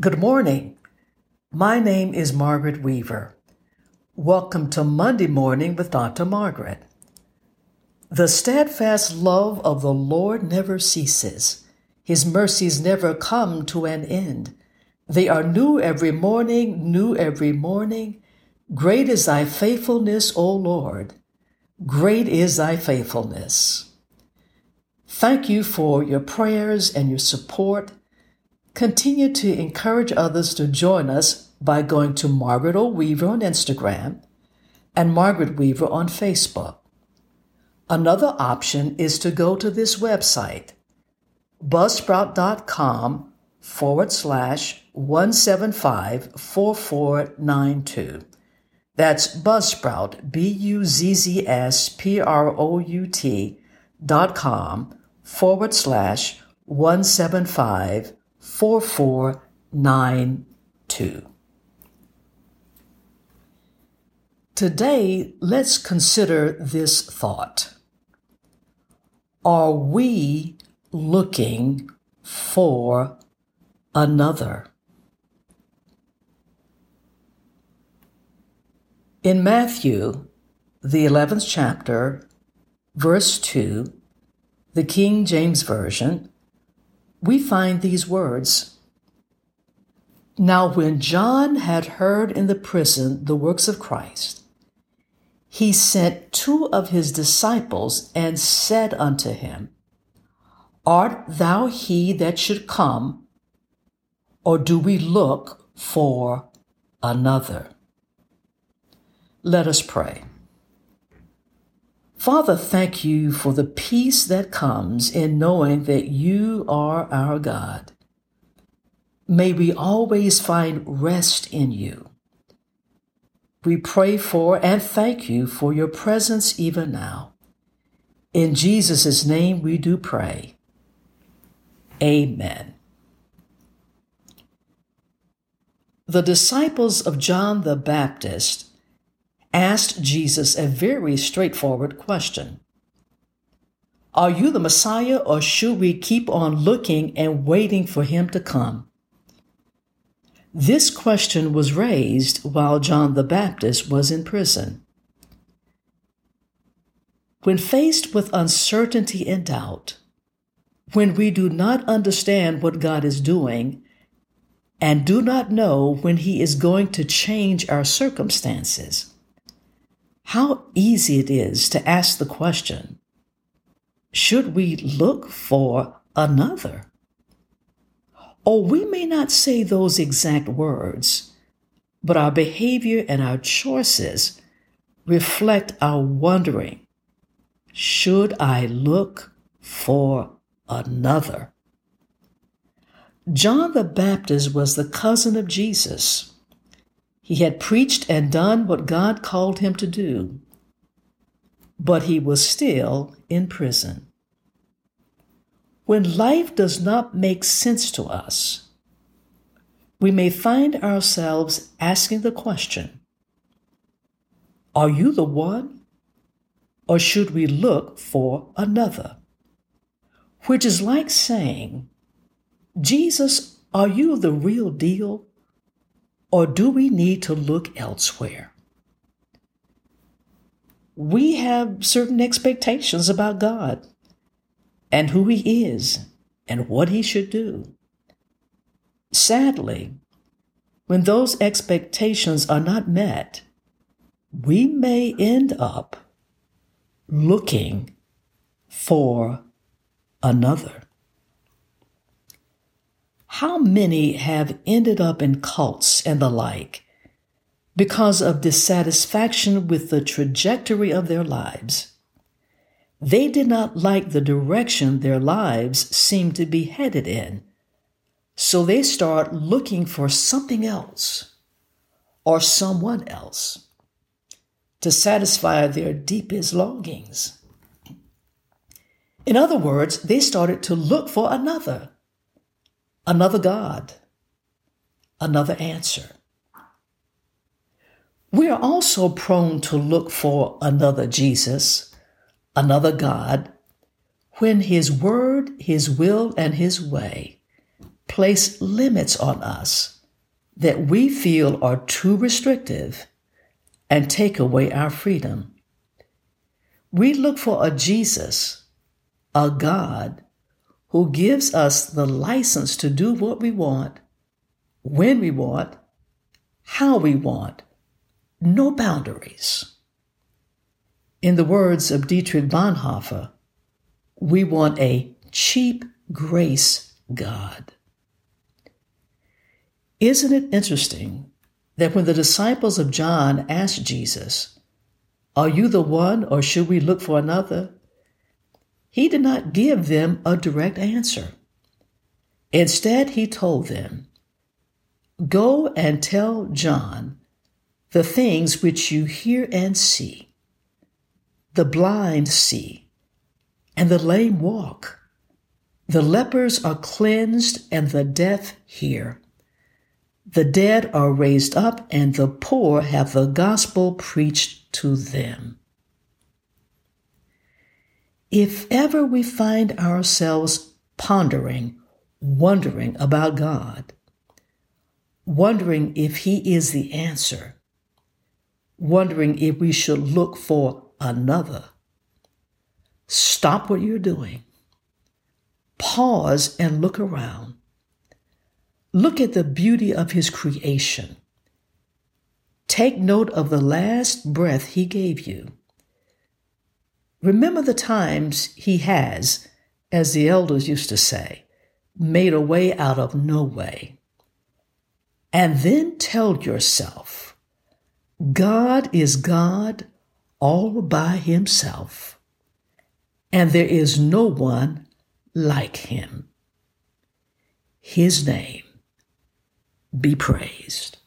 Good morning. My name is Margaret Weaver. Welcome to Monday Morning with Dr. Margaret. The steadfast love of the Lord never ceases. His mercies never come to an end. They are new every morning, new every morning. Great is thy faithfulness, O Lord. Great is thy faithfulness. Thank you for your prayers and your support. Continue to encourage others to join us by going to Margaret O. Weaver on Instagram and Margaret Weaver on Facebook. Another option is to go to this website, buzzsprout.com forward slash 175 4492. That's Buzzsprout, B U Z Z S P R O U T dot com forward slash 175 4492. Today, let's consider this thought. Are we looking for another? In Matthew, the 11th chapter, verse 2, the King James Version, we find these words Now, when John had heard in the prison the works of Christ, he sent two of his disciples and said unto him, Art thou he that should come, or do we look for another? Let us pray. Father, thank you for the peace that comes in knowing that you are our God. May we always find rest in you. We pray for and thank you for your presence even now. In Jesus' name we do pray. Amen. The disciples of John the Baptist asked Jesus a very straightforward question Are you the Messiah, or should we keep on looking and waiting for him to come? This question was raised while John the Baptist was in prison. When faced with uncertainty and doubt, when we do not understand what God is doing and do not know when He is going to change our circumstances, how easy it is to ask the question should we look for another? Or we may not say those exact words, but our behavior and our choices reflect our wondering should I look for another? John the Baptist was the cousin of Jesus he had preached and done what God called him to do, but he was still in prison. When life does not make sense to us, we may find ourselves asking the question Are you the one? Or should we look for another? Which is like saying, Jesus, are you the real deal? Or do we need to look elsewhere? We have certain expectations about God and who He is and what He should do. Sadly, when those expectations are not met, we may end up looking for another. How many have ended up in cults and the like because of dissatisfaction with the trajectory of their lives? They did not like the direction their lives seemed to be headed in. So they start looking for something else or someone else to satisfy their deepest longings. In other words, they started to look for another another God, another answer. We are also prone to look for another Jesus, another God, when His word, His will, and His way place limits on us that we feel are too restrictive and take away our freedom. We look for a Jesus, a God, who gives us the license to do what we want, when we want, how we want, no boundaries. In the words of Dietrich Bonhoeffer, we want a cheap grace God. Isn't it interesting that when the disciples of John asked Jesus, Are you the one, or should we look for another? He did not give them a direct answer. Instead, he told them, Go and tell John the things which you hear and see. The blind see, and the lame walk. The lepers are cleansed, and the deaf hear. The dead are raised up, and the poor have the gospel preached to them. If ever we find ourselves pondering, wondering about God, wondering if He is the answer, wondering if we should look for another, stop what you're doing, pause and look around Look at the beauty of his creation. Take note of the last breath he gave you. Remember the times he has, as the elders used to say, made a way out of no way. And then tell yourself, God is God all by himself, and there is no one like him. His name be praised.